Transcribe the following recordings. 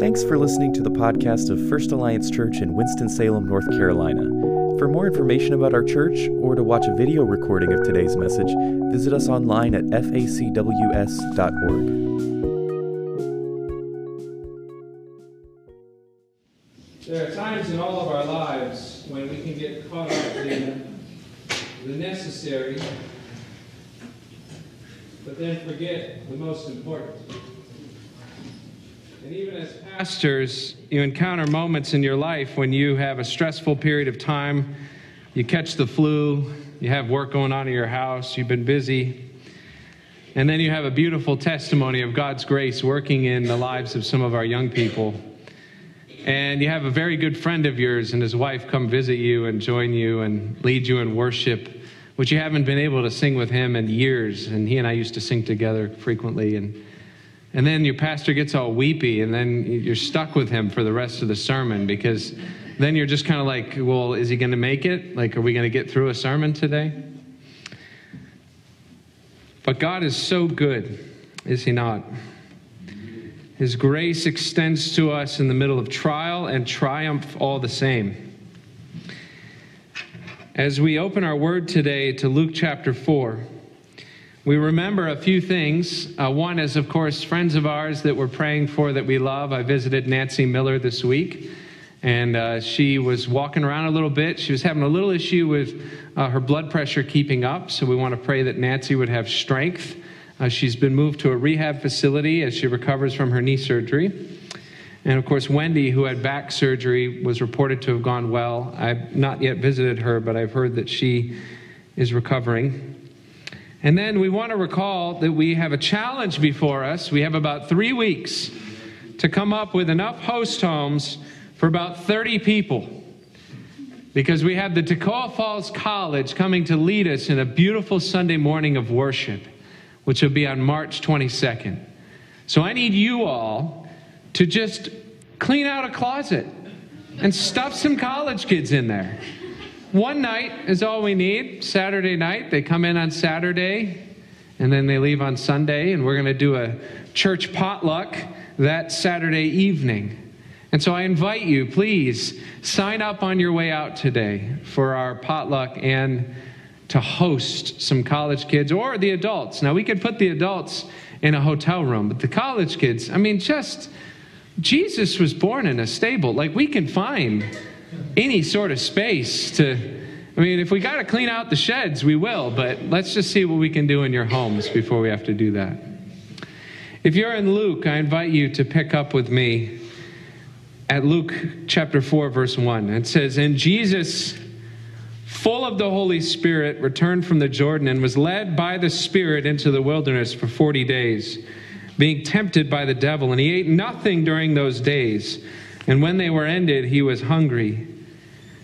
Thanks for listening to the podcast of First Alliance Church in Winston-Salem, North Carolina. For more information about our church or to watch a video recording of today's message, visit us online at facws.org. There are times in all of our lives when we can get caught up in the necessary, but then forget the most important. Pastors, you encounter moments in your life when you have a stressful period of time, you catch the flu, you have work going on in your house, you've been busy, and then you have a beautiful testimony of God's grace working in the lives of some of our young people. And you have a very good friend of yours and his wife come visit you and join you and lead you in worship, which you haven't been able to sing with him in years. And he and I used to sing together frequently. And and then your pastor gets all weepy, and then you're stuck with him for the rest of the sermon because then you're just kind of like, well, is he going to make it? Like, are we going to get through a sermon today? But God is so good, is he not? His grace extends to us in the middle of trial and triumph all the same. As we open our word today to Luke chapter 4, we remember a few things. Uh, one is, of course, friends of ours that we're praying for that we love. I visited Nancy Miller this week, and uh, she was walking around a little bit. She was having a little issue with uh, her blood pressure keeping up, so we want to pray that Nancy would have strength. Uh, she's been moved to a rehab facility as she recovers from her knee surgery. And of course, Wendy, who had back surgery, was reported to have gone well. I've not yet visited her, but I've heard that she is recovering. And then we want to recall that we have a challenge before us. We have about three weeks to come up with enough host homes for about 30 people. Because we have the Toccoa Falls College coming to lead us in a beautiful Sunday morning of worship, which will be on March 22nd. So I need you all to just clean out a closet and stuff some college kids in there. One night is all we need. Saturday night. They come in on Saturday and then they leave on Sunday, and we're going to do a church potluck that Saturday evening. And so I invite you, please sign up on your way out today for our potluck and to host some college kids or the adults. Now, we could put the adults in a hotel room, but the college kids, I mean, just Jesus was born in a stable. Like, we can find any sort of space to. I mean, if we got to clean out the sheds, we will, but let's just see what we can do in your homes before we have to do that. If you're in Luke, I invite you to pick up with me at Luke chapter 4, verse 1. It says, And Jesus, full of the Holy Spirit, returned from the Jordan and was led by the Spirit into the wilderness for 40 days, being tempted by the devil. And he ate nothing during those days. And when they were ended, he was hungry.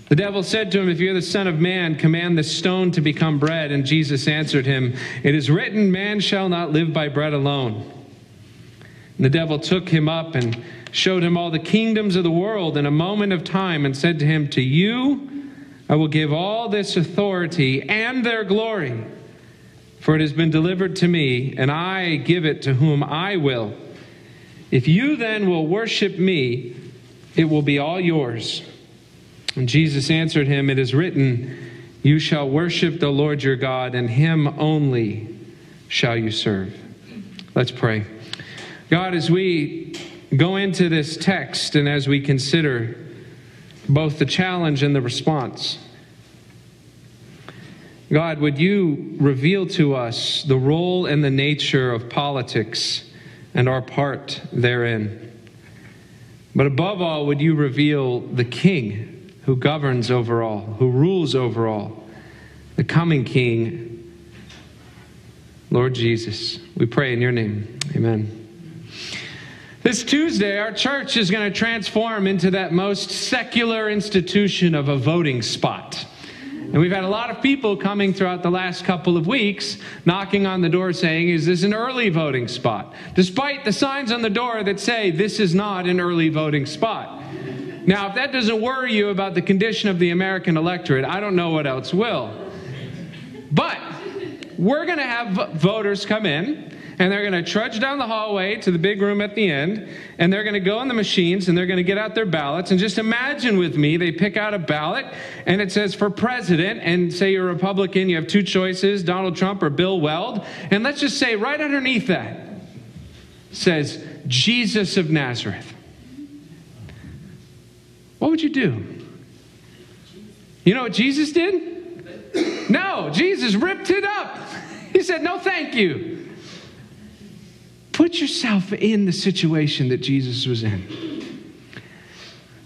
The devil said to him, If you're the Son of Man, command the stone to become bread. And Jesus answered him, It is written, Man shall not live by bread alone. And the devil took him up and showed him all the kingdoms of the world in a moment of time and said to him, To you I will give all this authority and their glory, for it has been delivered to me, and I give it to whom I will. If you then will worship me, it will be all yours. And Jesus answered him, It is written, You shall worship the Lord your God, and him only shall you serve. Let's pray. God, as we go into this text and as we consider both the challenge and the response, God, would you reveal to us the role and the nature of politics and our part therein? But above all, would you reveal the King who governs over all, who rules over all, the coming King, Lord Jesus? We pray in your name. Amen. This Tuesday, our church is going to transform into that most secular institution of a voting spot. And we've had a lot of people coming throughout the last couple of weeks knocking on the door saying, Is this an early voting spot? Despite the signs on the door that say this is not an early voting spot. Now, if that doesn't worry you about the condition of the American electorate, I don't know what else will. But we're going to have voters come in and they're going to trudge down the hallway to the big room at the end, and they're going to go in the machines and they're going to get out their ballots. And just imagine with me, they pick out a ballot and it says for president, and say you're a Republican, you have two choices Donald Trump or Bill Weld. And let's just say right underneath that says Jesus of Nazareth. What would you do? You know what Jesus did? No, Jesus ripped it up. He said, No, thank you. Put yourself in the situation that Jesus was in.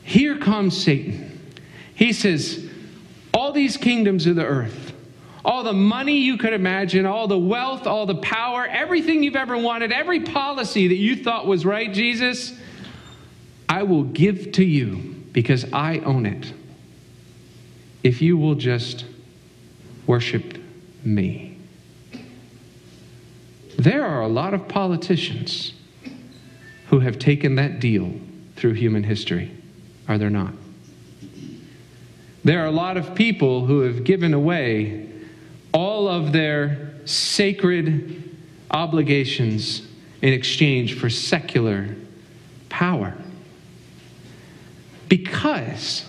Here comes Satan. He says, All these kingdoms of the earth, all the money you could imagine, all the wealth, all the power, everything you've ever wanted, every policy that you thought was right, Jesus, I will give to you because I own it. If you will just worship me. There are a lot of politicians who have taken that deal through human history, are there not? There are a lot of people who have given away all of their sacred obligations in exchange for secular power. Because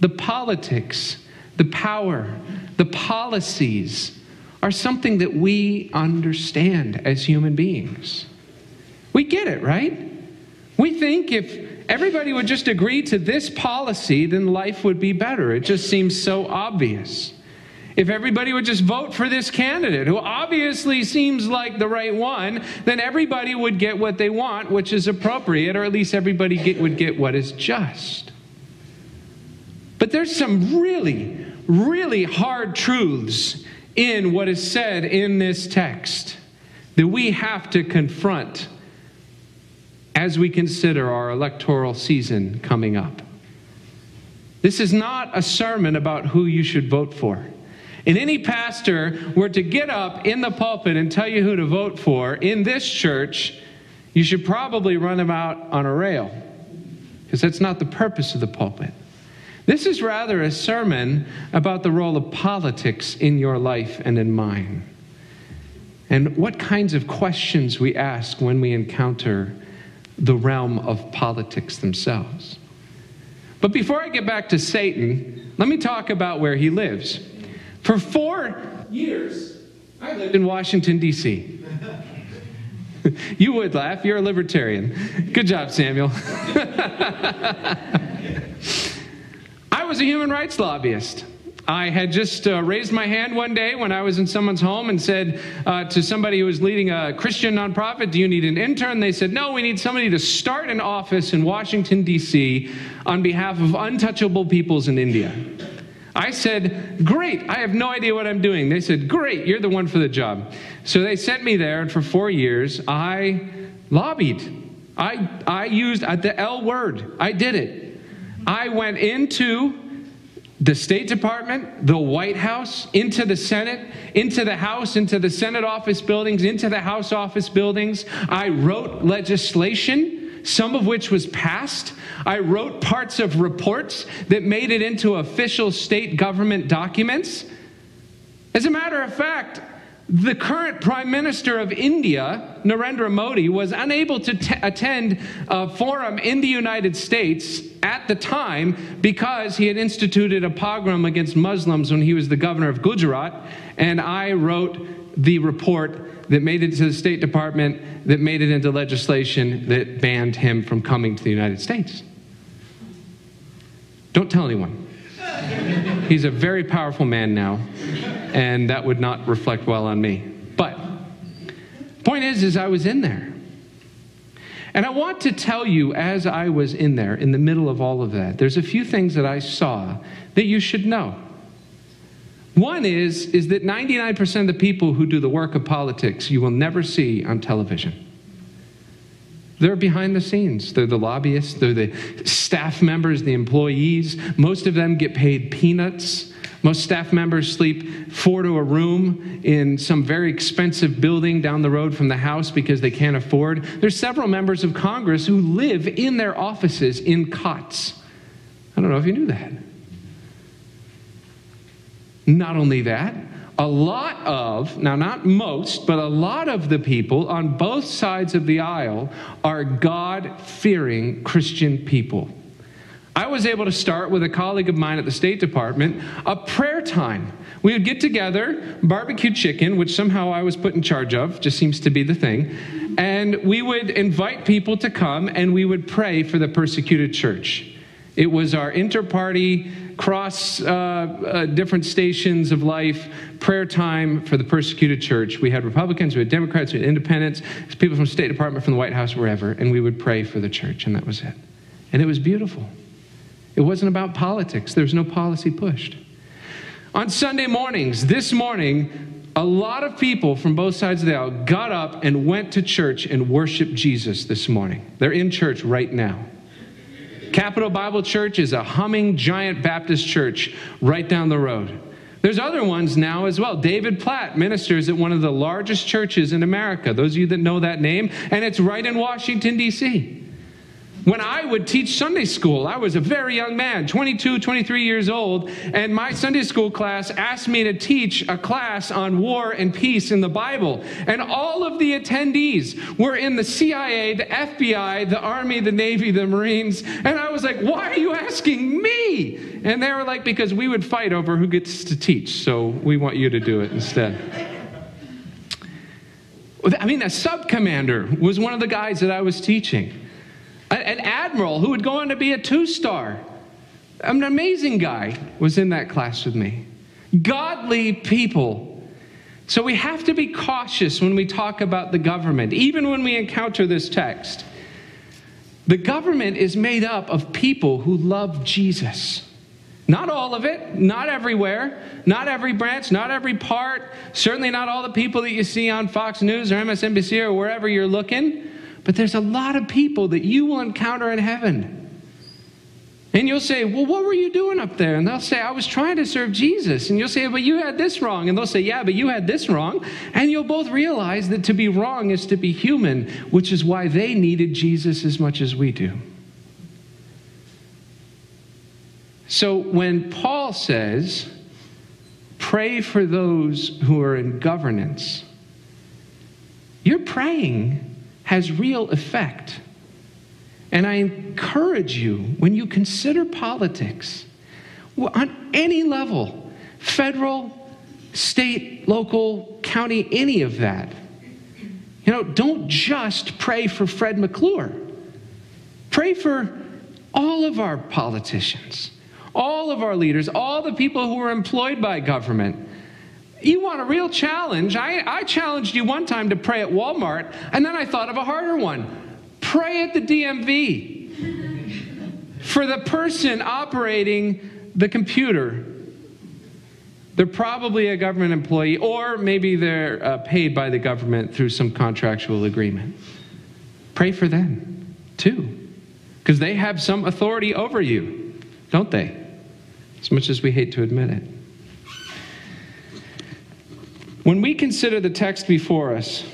the politics, the power, the policies, are something that we understand as human beings. We get it, right? We think if everybody would just agree to this policy, then life would be better. It just seems so obvious. If everybody would just vote for this candidate, who obviously seems like the right one, then everybody would get what they want, which is appropriate, or at least everybody get, would get what is just. But there's some really, really hard truths in what is said in this text that we have to confront as we consider our electoral season coming up. This is not a sermon about who you should vote for. And any pastor were to get up in the pulpit and tell you who to vote for in this church, you should probably run them out on a rail because that's not the purpose of the pulpit. This is rather a sermon about the role of politics in your life and in mine, and what kinds of questions we ask when we encounter the realm of politics themselves. But before I get back to Satan, let me talk about where he lives. For four years, I lived in Washington, D.C. you would laugh, you're a libertarian. Good job, Samuel. Was a human rights lobbyist. I had just uh, raised my hand one day when I was in someone's home and said uh, to somebody who was leading a Christian nonprofit, Do you need an intern? They said, No, we need somebody to start an office in Washington, D.C. on behalf of untouchable peoples in India. I said, Great, I have no idea what I'm doing. They said, Great, you're the one for the job. So they sent me there, and for four years, I lobbied. I, I used the L word, I did it. I went into the State Department, the White House, into the Senate, into the House, into the Senate office buildings, into the House office buildings. I wrote legislation, some of which was passed. I wrote parts of reports that made it into official state government documents. As a matter of fact, the current Prime Minister of India, Narendra Modi, was unable to t- attend a forum in the United States at the time because he had instituted a pogrom against Muslims when he was the governor of Gujarat. And I wrote the report that made it to the State Department, that made it into legislation that banned him from coming to the United States. Don't tell anyone. He's a very powerful man now, and that would not reflect well on me. But point is, is I was in there. And I want to tell you, as I was in there, in the middle of all of that, there's a few things that I saw that you should know. One is, is that 99% of the people who do the work of politics you will never see on television. They're behind the scenes. They're the lobbyists, they're the staff members, the employees. Most of them get paid peanuts. Most staff members sleep four to a room in some very expensive building down the road from the house because they can't afford. There's several members of Congress who live in their offices in cots. I don't know if you knew that. Not only that, a lot of, now not most, but a lot of the people on both sides of the aisle are God fearing Christian people. I was able to start with a colleague of mine at the State Department a prayer time. We would get together, barbecue chicken, which somehow I was put in charge of, just seems to be the thing, and we would invite people to come and we would pray for the persecuted church. It was our inter-party, cross uh, uh, different stations of life prayer time for the persecuted church. We had Republicans, we had Democrats, we had independents, people from the State Department, from the White House, wherever, and we would pray for the church, and that was it. And it was beautiful. It wasn't about politics, there was no policy pushed. On Sunday mornings, this morning, a lot of people from both sides of the aisle got up and went to church and worshiped Jesus this morning. They're in church right now. Capital Bible Church is a humming giant Baptist church right down the road. There's other ones now as well. David Platt ministers at one of the largest churches in America. Those of you that know that name, and it's right in Washington, D.C. When I would teach Sunday school, I was a very young man, 22, 23 years old, and my Sunday school class asked me to teach a class on war and peace in the Bible. And all of the attendees were in the CIA, the FBI, the Army, the Navy, the Marines. And I was like, why are you asking me? And they were like, because we would fight over who gets to teach, so we want you to do it instead. I mean, a sub commander was one of the guys that I was teaching an admiral who would go on to be a two star. An amazing guy was in that class with me. Godly people. So we have to be cautious when we talk about the government, even when we encounter this text. The government is made up of people who love Jesus. Not all of it, not everywhere, not every branch, not every part, certainly not all the people that you see on Fox News or MSNBC or wherever you're looking. But there's a lot of people that you will encounter in heaven. And you'll say, Well, what were you doing up there? And they'll say, I was trying to serve Jesus. And you'll say, But you had this wrong. And they'll say, Yeah, but you had this wrong. And you'll both realize that to be wrong is to be human, which is why they needed Jesus as much as we do. So when Paul says, Pray for those who are in governance, you're praying has real effect. And I encourage you, when you consider politics, on any level, federal, state, local, county, any of that, you know, don't just pray for Fred McClure. Pray for all of our politicians, all of our leaders, all the people who are employed by government you want a real challenge? I, I challenged you one time to pray at Walmart, and then I thought of a harder one pray at the DMV for the person operating the computer. They're probably a government employee, or maybe they're uh, paid by the government through some contractual agreement. Pray for them too, because they have some authority over you, don't they? As much as we hate to admit it. When we consider the text before us,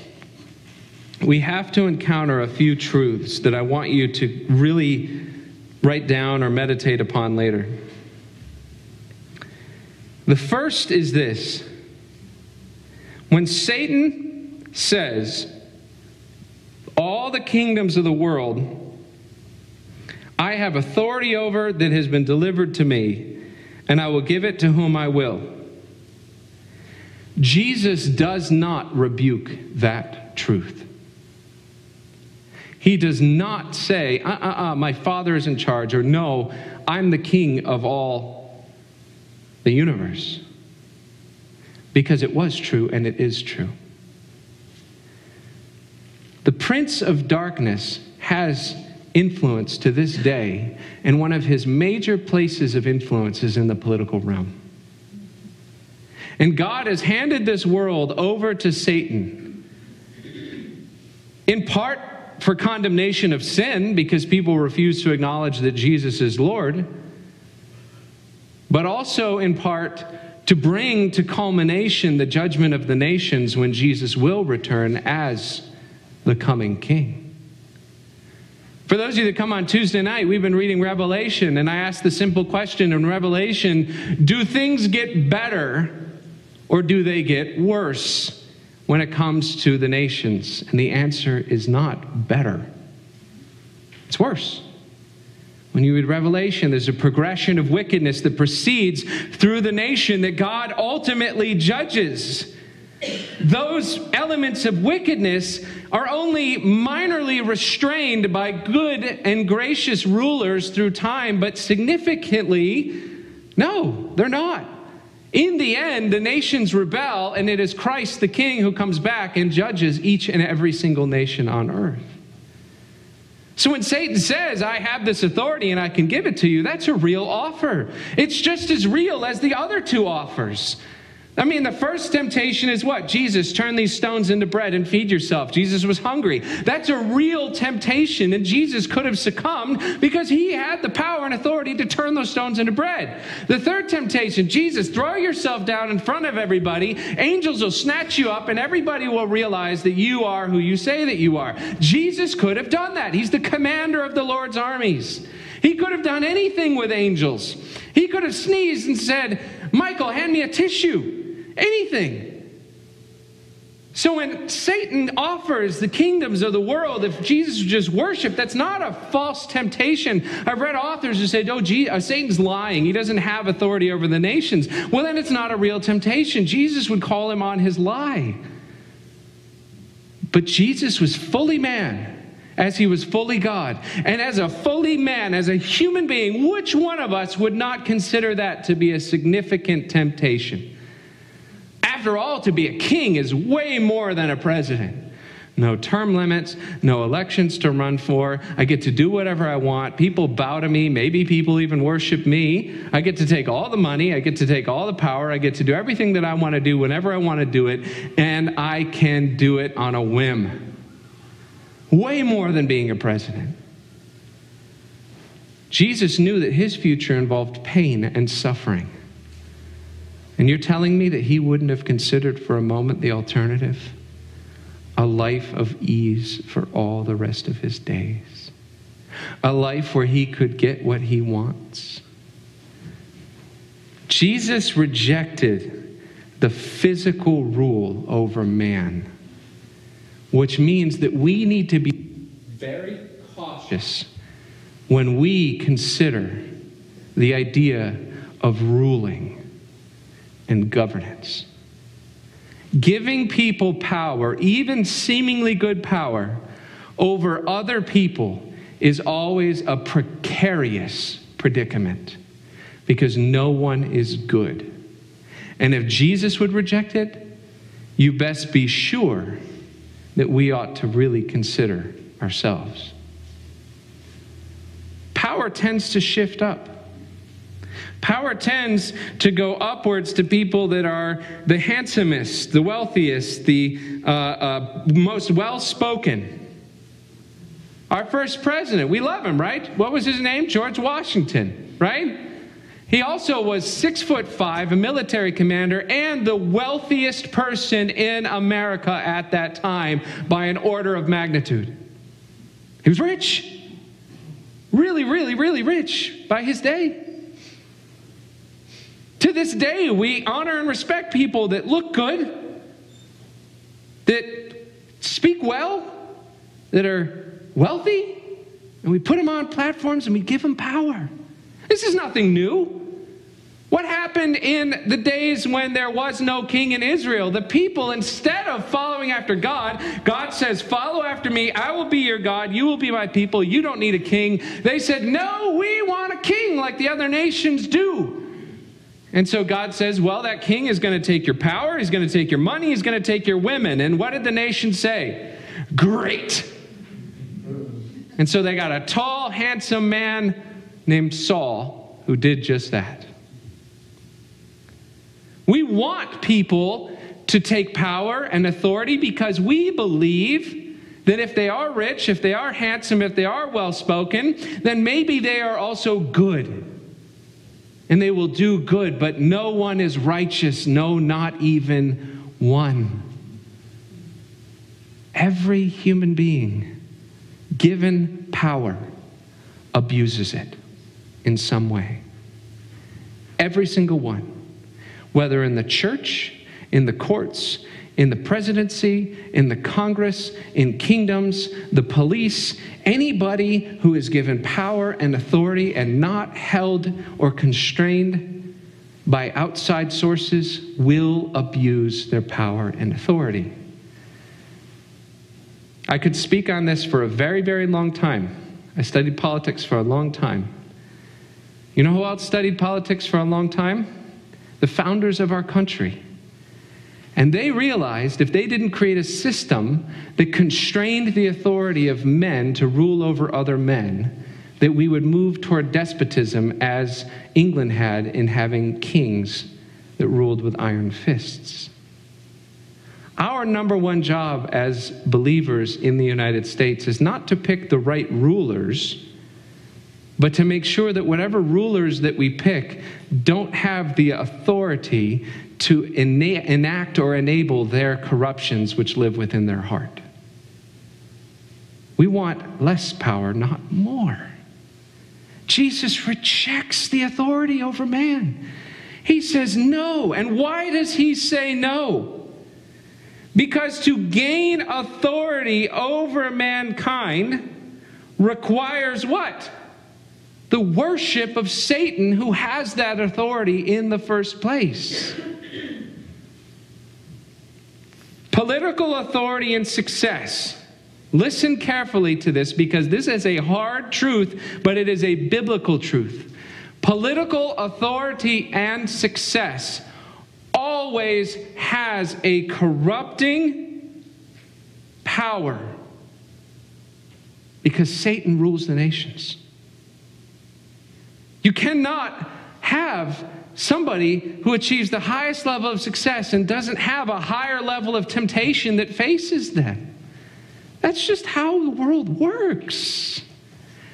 we have to encounter a few truths that I want you to really write down or meditate upon later. The first is this when Satan says, All the kingdoms of the world I have authority over that has been delivered to me, and I will give it to whom I will. Jesus does not rebuke that truth. He does not say, uh uh uh, my father is in charge, or no, I'm the king of all the universe. Because it was true and it is true. The prince of darkness has influence to this day, and one of his major places of influence is in the political realm. And God has handed this world over to Satan, in part for condemnation of sin, because people refuse to acknowledge that Jesus is Lord, but also in part to bring to culmination the judgment of the nations when Jesus will return as the coming king. For those of you that come on Tuesday night, we've been reading Revelation, and I asked the simple question in Revelation do things get better Or do they get worse when it comes to the nations? And the answer is not better, it's worse. When you read Revelation, there's a progression of wickedness that proceeds through the nation that God ultimately judges. Those elements of wickedness are only minorly restrained by good and gracious rulers through time, but significantly, no, they're not. In the end, the nations rebel, and it is Christ the King who comes back and judges each and every single nation on earth. So when Satan says, I have this authority and I can give it to you, that's a real offer. It's just as real as the other two offers. I mean, the first temptation is what? Jesus, turn these stones into bread and feed yourself. Jesus was hungry. That's a real temptation, and Jesus could have succumbed because he had the power and authority to turn those stones into bread. The third temptation, Jesus, throw yourself down in front of everybody. Angels will snatch you up, and everybody will realize that you are who you say that you are. Jesus could have done that. He's the commander of the Lord's armies. He could have done anything with angels. He could have sneezed and said, Michael, hand me a tissue anything. So when Satan offers the kingdoms of the world, if Jesus just worship, that's not a false temptation. I've read authors who say, oh, gee, uh, Satan's lying. He doesn't have authority over the nations. Well, then it's not a real temptation. Jesus would call him on his lie. But Jesus was fully man as he was fully God. And as a fully man, as a human being, which one of us would not consider that to be a significant temptation? After all, to be a king is way more than a president. No term limits, no elections to run for. I get to do whatever I want. People bow to me. Maybe people even worship me. I get to take all the money. I get to take all the power. I get to do everything that I want to do whenever I want to do it. And I can do it on a whim. Way more than being a president. Jesus knew that his future involved pain and suffering. And you're telling me that he wouldn't have considered for a moment the alternative? A life of ease for all the rest of his days. A life where he could get what he wants. Jesus rejected the physical rule over man, which means that we need to be very cautious when we consider the idea of ruling and governance. Giving people power, even seemingly good power, over other people is always a precarious predicament because no one is good. And if Jesus would reject it, you best be sure that we ought to really consider ourselves. Power tends to shift up. Power tends to go upwards to people that are the handsomest, the wealthiest, the uh, uh, most well spoken. Our first president, we love him, right? What was his name? George Washington, right? He also was six foot five, a military commander, and the wealthiest person in America at that time by an order of magnitude. He was rich. Really, really, really rich by his day. To this day, we honor and respect people that look good, that speak well, that are wealthy, and we put them on platforms and we give them power. This is nothing new. What happened in the days when there was no king in Israel? The people, instead of following after God, God says, Follow after me. I will be your God. You will be my people. You don't need a king. They said, No, we want a king like the other nations do. And so God says, Well, that king is going to take your power, he's going to take your money, he's going to take your women. And what did the nation say? Great. And so they got a tall, handsome man named Saul who did just that. We want people to take power and authority because we believe that if they are rich, if they are handsome, if they are well spoken, then maybe they are also good and they will do good, but no one is righteous, no, not even one. Every human being given power abuses it in some way. Every single one, whether in the church, in the courts, in the presidency, in the Congress, in kingdoms, the police, anybody who is given power and authority and not held or constrained by outside sources will abuse their power and authority. I could speak on this for a very, very long time. I studied politics for a long time. You know who else studied politics for a long time? The founders of our country. And they realized if they didn't create a system that constrained the authority of men to rule over other men, that we would move toward despotism as England had in having kings that ruled with iron fists. Our number one job as believers in the United States is not to pick the right rulers, but to make sure that whatever rulers that we pick don't have the authority to ena- enact or enable their corruptions which live within their heart. We want less power, not more. Jesus rejects the authority over man. He says no. And why does he say no? Because to gain authority over mankind requires what? The worship of Satan, who has that authority in the first place. Political authority and success. Listen carefully to this because this is a hard truth, but it is a biblical truth. Political authority and success always has a corrupting power because Satan rules the nations. You cannot have somebody who achieves the highest level of success and doesn't have a higher level of temptation that faces them. That's just how the world works.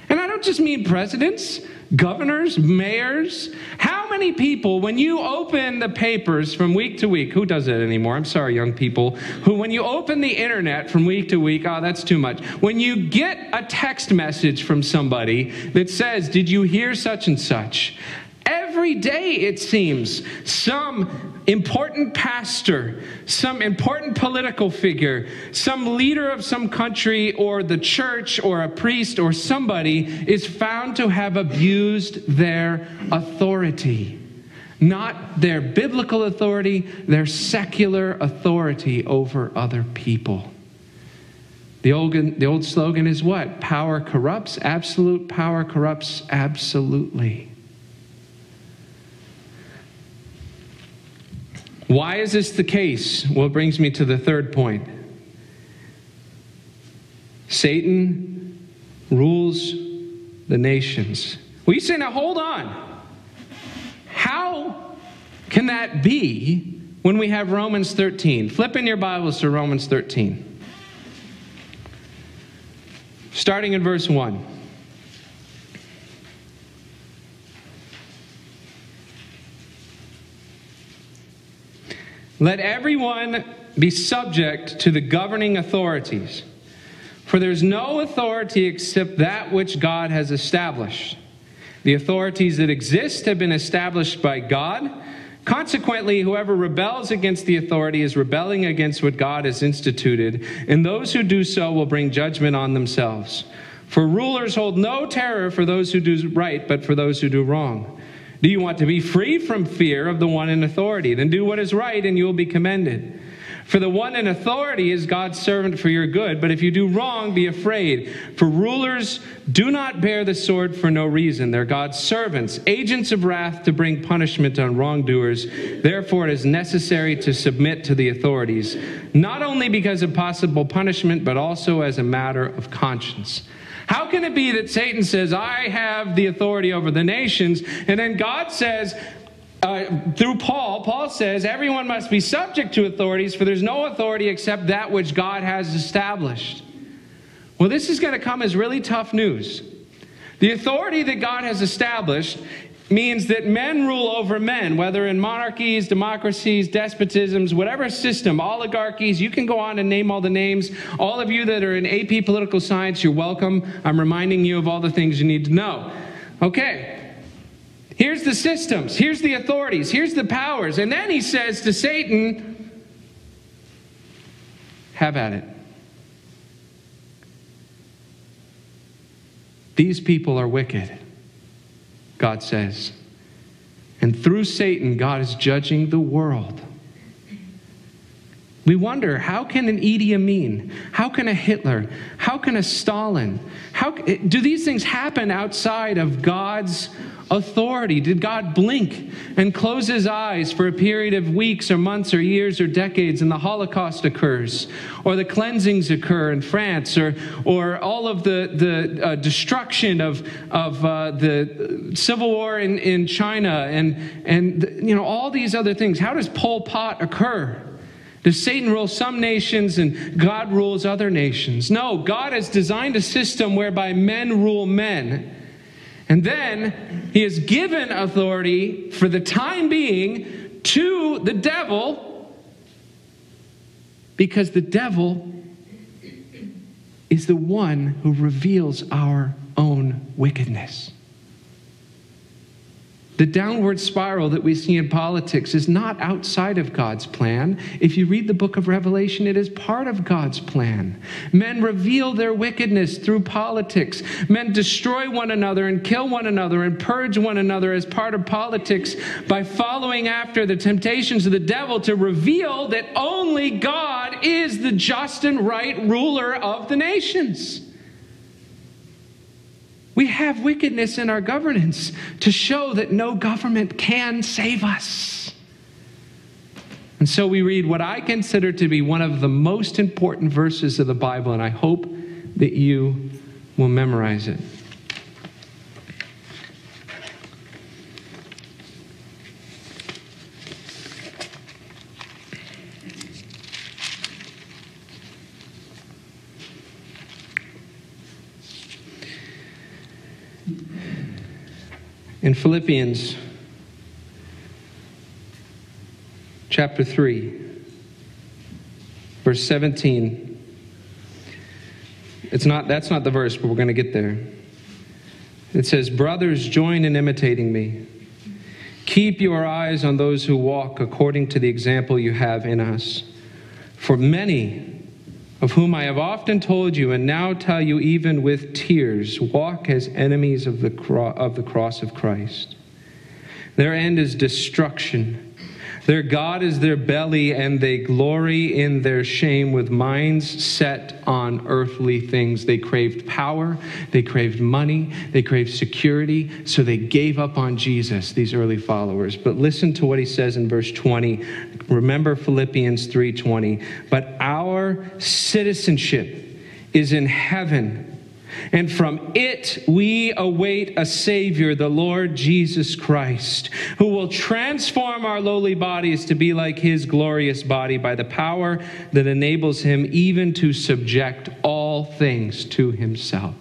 And I don't just mean presidents, governors, mayors. How many people, when you open the papers from week to week, who does that anymore? I'm sorry, young people, who, when you open the internet from week to week, oh, that's too much. When you get a text message from somebody that says, Did you hear such and such? Every day, it seems, some important pastor, some important political figure, some leader of some country or the church or a priest or somebody is found to have abused their authority. Not their biblical authority, their secular authority over other people. The old, the old slogan is what? Power corrupts, absolute power corrupts absolutely. Why is this the case? Well, it brings me to the third point. Satan rules the nations. Well, you say, now hold on. How can that be when we have Romans 13? Flip in your Bibles to Romans 13. Starting in verse 1. Let everyone be subject to the governing authorities, for there's no authority except that which God has established. The authorities that exist have been established by God. Consequently, whoever rebels against the authority is rebelling against what God has instituted, and those who do so will bring judgment on themselves. For rulers hold no terror for those who do right, but for those who do wrong. Do you want to be free from fear of the one in authority? Then do what is right, and you will be commended. For the one in authority is God's servant for your good, but if you do wrong, be afraid. For rulers do not bear the sword for no reason. They're God's servants, agents of wrath to bring punishment on wrongdoers. Therefore, it is necessary to submit to the authorities, not only because of possible punishment, but also as a matter of conscience. How can it be that Satan says, I have the authority over the nations, and then God says, uh, through Paul, Paul says, everyone must be subject to authorities, for there's no authority except that which God has established. Well, this is going to come as really tough news. The authority that God has established means that men rule over men, whether in monarchies, democracies, despotisms, whatever system, oligarchies. You can go on and name all the names. All of you that are in AP political science, you're welcome. I'm reminding you of all the things you need to know. Okay. Here's the systems, here's the authorities, here's the powers. And then he says to Satan, Have at it. These people are wicked, God says. And through Satan, God is judging the world. We wonder how can an Idi Amin, how can a Hitler, how can a Stalin, how do these things happen outside of God's authority? Did God blink and close his eyes for a period of weeks or months or years or decades and the Holocaust occurs or the cleansings occur in France or, or all of the, the uh, destruction of, of uh, the civil war in, in China and, and you know all these other things? How does Pol Pot occur? Does Satan rule some nations and God rules other nations? No, God has designed a system whereby men rule men. And then he has given authority for the time being to the devil because the devil is the one who reveals our own wickedness. The downward spiral that we see in politics is not outside of God's plan. If you read the book of Revelation, it is part of God's plan. Men reveal their wickedness through politics. Men destroy one another and kill one another and purge one another as part of politics by following after the temptations of the devil to reveal that only God is the just and right ruler of the nations. We have wickedness in our governance to show that no government can save us. And so we read what I consider to be one of the most important verses of the Bible, and I hope that you will memorize it. In Philippians chapter 3, verse 17. It's not, that's not the verse, but we're going to get there. It says, Brothers, join in imitating me. Keep your eyes on those who walk according to the example you have in us. For many of whom I have often told you and now tell you even with tears, walk as enemies of the, cro- of the cross of Christ. Their end is destruction their God is their belly, and they glory in their shame with minds set on earthly things. They craved power, they craved money, they craved security, so they gave up on Jesus, these early followers. But listen to what he says in verse 20. Remember Philippians 3:20. But our citizenship is in heaven and from it we await a Savior, the Lord Jesus Christ, who will transform our lowly bodies to be like his glorious body by the power that enables him even to subject all things to himself.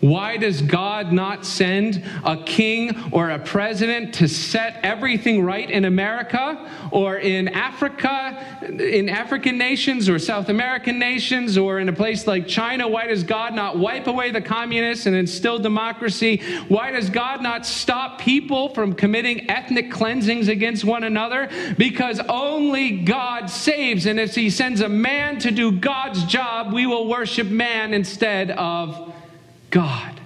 Why does God not send a king or a president to set everything right in America or in Africa, in African nations or South American nations or in a place like China? Why does God not wipe away the communists and instill democracy? Why does God not stop people from committing ethnic cleansings against one another? Because only God saves. And if He sends a man to do God's job, we will worship man instead of God.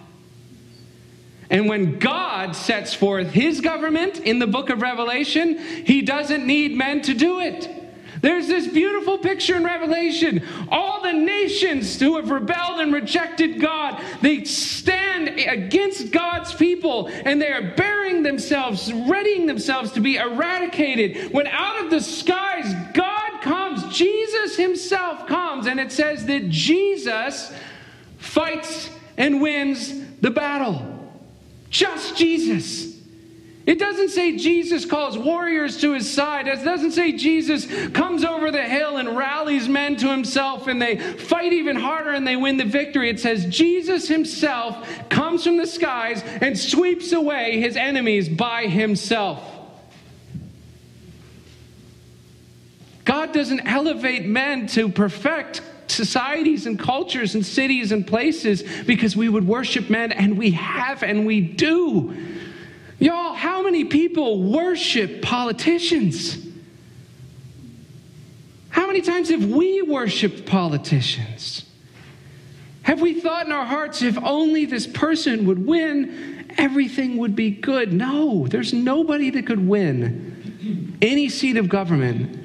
And when God sets forth his government in the book of Revelation, he doesn't need men to do it. There's this beautiful picture in Revelation. All the nations who have rebelled and rejected God, they stand against God's people and they are burying themselves, readying themselves to be eradicated. When out of the skies God comes, Jesus himself comes, and it says that Jesus fights and wins the battle. Just Jesus. It doesn't say Jesus calls warriors to his side. It doesn't say Jesus comes over the hill and rallies men to himself and they fight even harder and they win the victory. It says Jesus himself comes from the skies and sweeps away his enemies by himself. God doesn't elevate men to perfect societies and cultures and cities and places because we would worship men, and we have and we do. Y'all, how many people worship politicians? How many times have we worshiped politicians? Have we thought in our hearts, if only this person would win, everything would be good? No, there's nobody that could win any seat of government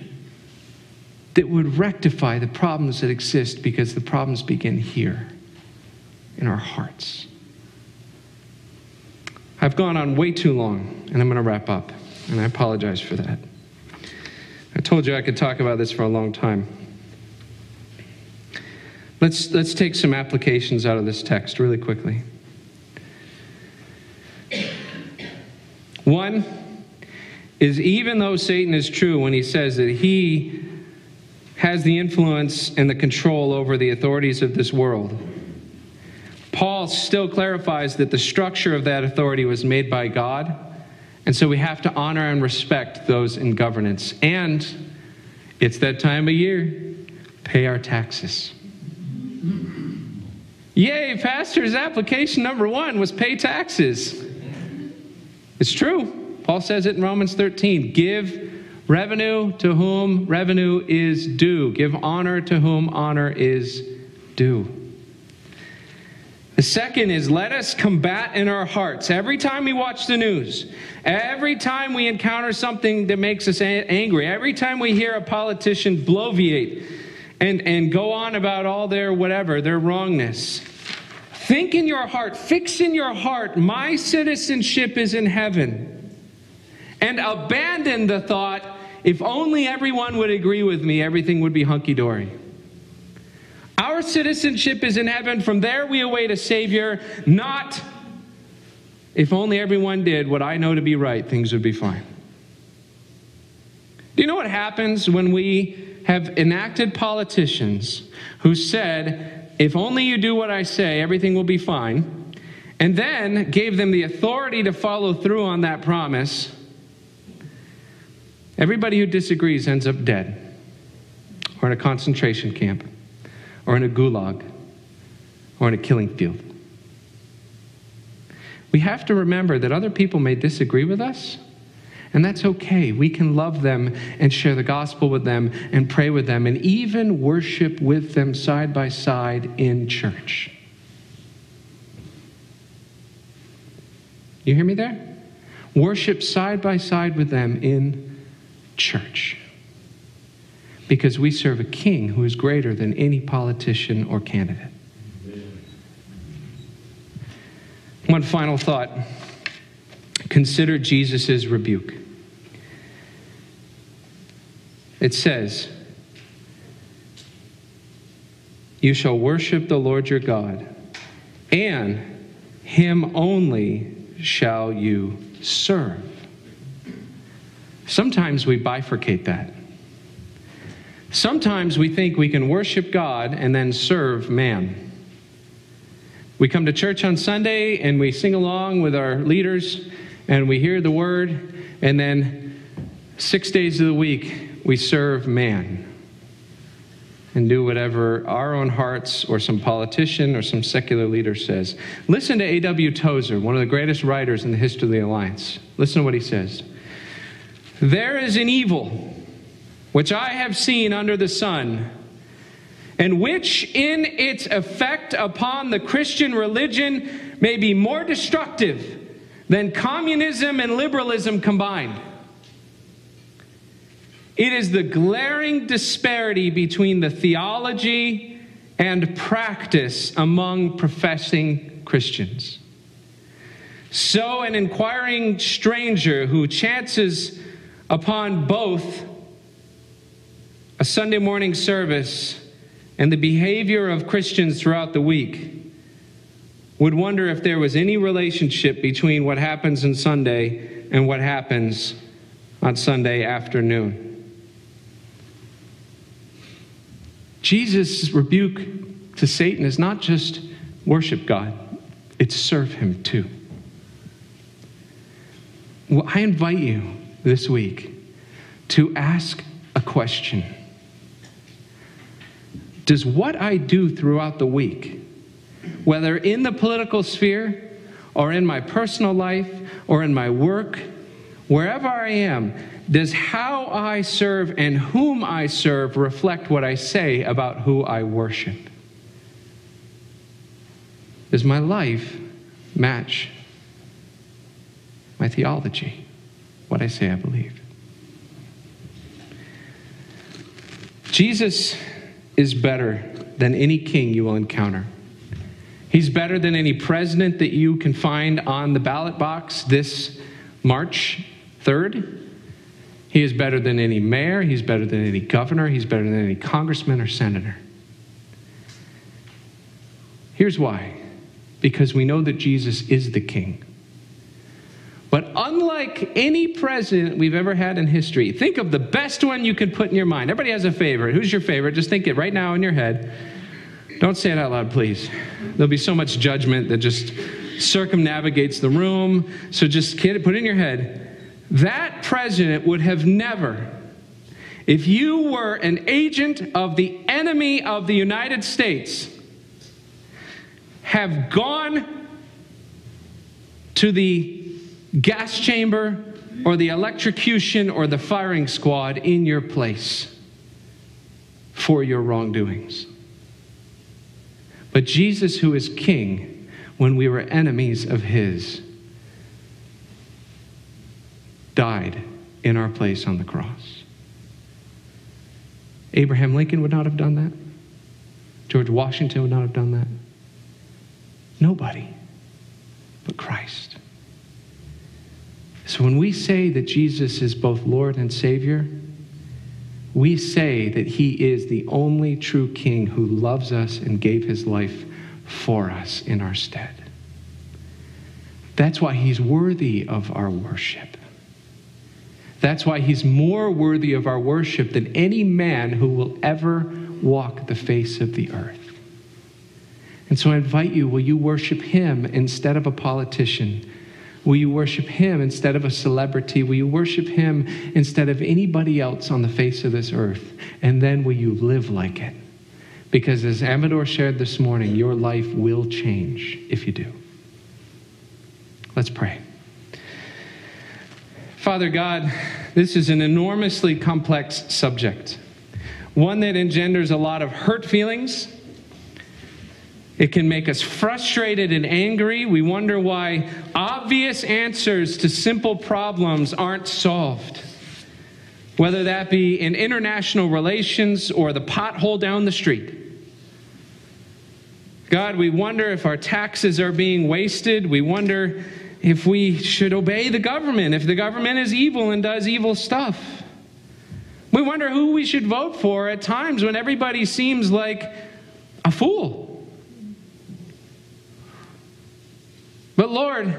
that would rectify the problems that exist because the problems begin here in our hearts. I've gone on way too long, and I'm going to wrap up, and I apologize for that. I told you I could talk about this for a long time. Let's, let's take some applications out of this text really quickly. One is even though Satan is true when he says that he has the influence and the control over the authorities of this world, Paul still clarifies that the structure of that authority was made by God. And so we have to honor and respect those in governance. And it's that time of year. Pay our taxes. Yay, pastor's application number one was pay taxes. It's true. Paul says it in Romans 13. Give revenue to whom revenue is due, give honor to whom honor is due. The second is let us combat in our hearts. Every time we watch the news, every time we encounter something that makes us angry, every time we hear a politician bloviate and, and go on about all their whatever, their wrongness, think in your heart, fix in your heart, my citizenship is in heaven. And abandon the thought, if only everyone would agree with me, everything would be hunky dory. Our citizenship is in heaven. From there, we await a Savior, not if only everyone did what I know to be right, things would be fine. Do you know what happens when we have enacted politicians who said, if only you do what I say, everything will be fine, and then gave them the authority to follow through on that promise? Everybody who disagrees ends up dead, or in a concentration camp, or in a gulag, or in a killing field. We have to remember that other people may disagree with us, and that's okay. We can love them and share the gospel with them and pray with them and even worship with them side by side in church. You hear me there? Worship side by side with them in church. Because we serve a king who is greater than any politician or candidate. One final thought consider Jesus' rebuke. It says, You shall worship the Lord your God, and him only shall you serve. Sometimes we bifurcate that. Sometimes we think we can worship God and then serve man. We come to church on Sunday and we sing along with our leaders and we hear the word, and then six days of the week we serve man and do whatever our own hearts or some politician or some secular leader says. Listen to A.W. Tozer, one of the greatest writers in the history of the Alliance. Listen to what he says. There is an evil which I have seen under the sun, and which in its effect upon the Christian religion may be more destructive than communism and liberalism combined. It is the glaring disparity between the theology and practice among professing Christians. So, an inquiring stranger who chances upon both a Sunday morning service and the behavior of Christians throughout the week would wonder if there was any relationship between what happens on Sunday and what happens on Sunday afternoon. Jesus' rebuke to Satan is not just worship God, it's serve him too. Well, I invite you this week to ask a question Does what I do throughout the week, whether in the political sphere or in my personal life or in my work wherever I am, does how I serve and whom I serve reflect what I say about who I worship? Does my life match my theology, what I say I believe? Jesus is better than any king you will encounter. He's better than any president that you can find on the ballot box this March 3rd. He is better than any mayor. He's better than any governor. He's better than any congressman or senator. Here's why because we know that Jesus is the king. But unlike any president we've ever had in history, think of the best one you can put in your mind. Everybody has a favorite. Who's your favorite? Just think it right now in your head. Don't say it out loud, please. There'll be so much judgment that just circumnavigates the room. So just put it in your head. That president would have never, if you were an agent of the enemy of the United States, have gone to the gas chamber or the electrocution or the firing squad in your place for your wrongdoings. But Jesus, who is king, when we were enemies of his, died in our place on the cross. Abraham Lincoln would not have done that. George Washington would not have done that. Nobody but Christ. So when we say that Jesus is both Lord and Savior, we say that He is the only true King who loves us and gave His life for us in our stead. That's why He's worthy of our worship. That's why He's more worthy of our worship than any man who will ever walk the face of the earth. And so I invite you, will you worship Him instead of a politician? Will you worship Him instead of a celebrity? Will you worship Him instead of anybody else on the face of this earth? And then will you live like it? Because as Amador shared this morning, your life will change if you do. Let's pray. Father God, this is an enormously complex subject, one that engenders a lot of hurt feelings it can make us frustrated and angry. We wonder why obvious answers to simple problems aren't solved. Whether that be in international relations or the pothole down the street. God, we wonder if our taxes are being wasted. We wonder if we should obey the government, if the government is evil and does evil stuff. We wonder who we should vote for at times when everybody seems like a fool. But Lord,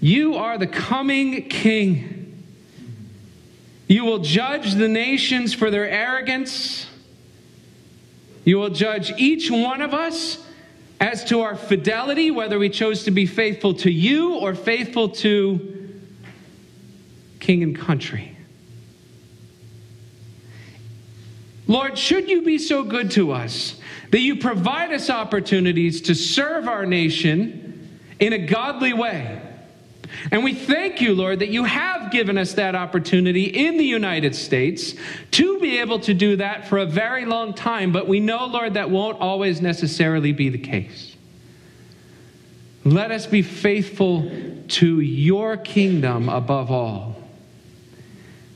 you are the coming king. You will judge the nations for their arrogance. You will judge each one of us as to our fidelity, whether we chose to be faithful to you or faithful to king and country. Lord, should you be so good to us that you provide us opportunities to serve our nation? In a godly way. And we thank you, Lord, that you have given us that opportunity in the United States to be able to do that for a very long time. But we know, Lord, that won't always necessarily be the case. Let us be faithful to your kingdom above all.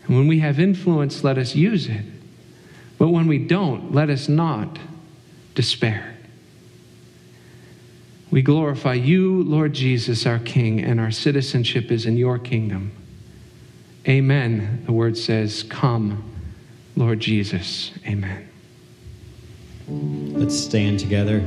And when we have influence, let us use it. But when we don't, let us not despair. We glorify you, Lord Jesus, our King, and our citizenship is in your kingdom. Amen. The word says, Come, Lord Jesus. Amen. Let's stand together.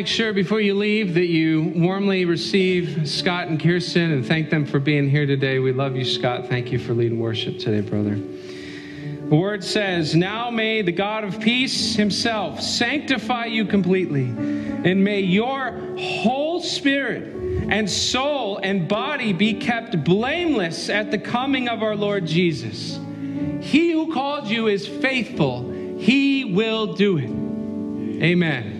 Make sure before you leave that you warmly receive Scott and Kirsten and thank them for being here today? We love you, Scott. Thank you for leading worship today, brother. The word says, Now may the God of peace himself sanctify you completely, and may your whole spirit and soul and body be kept blameless at the coming of our Lord Jesus. He who called you is faithful, he will do it. Amen.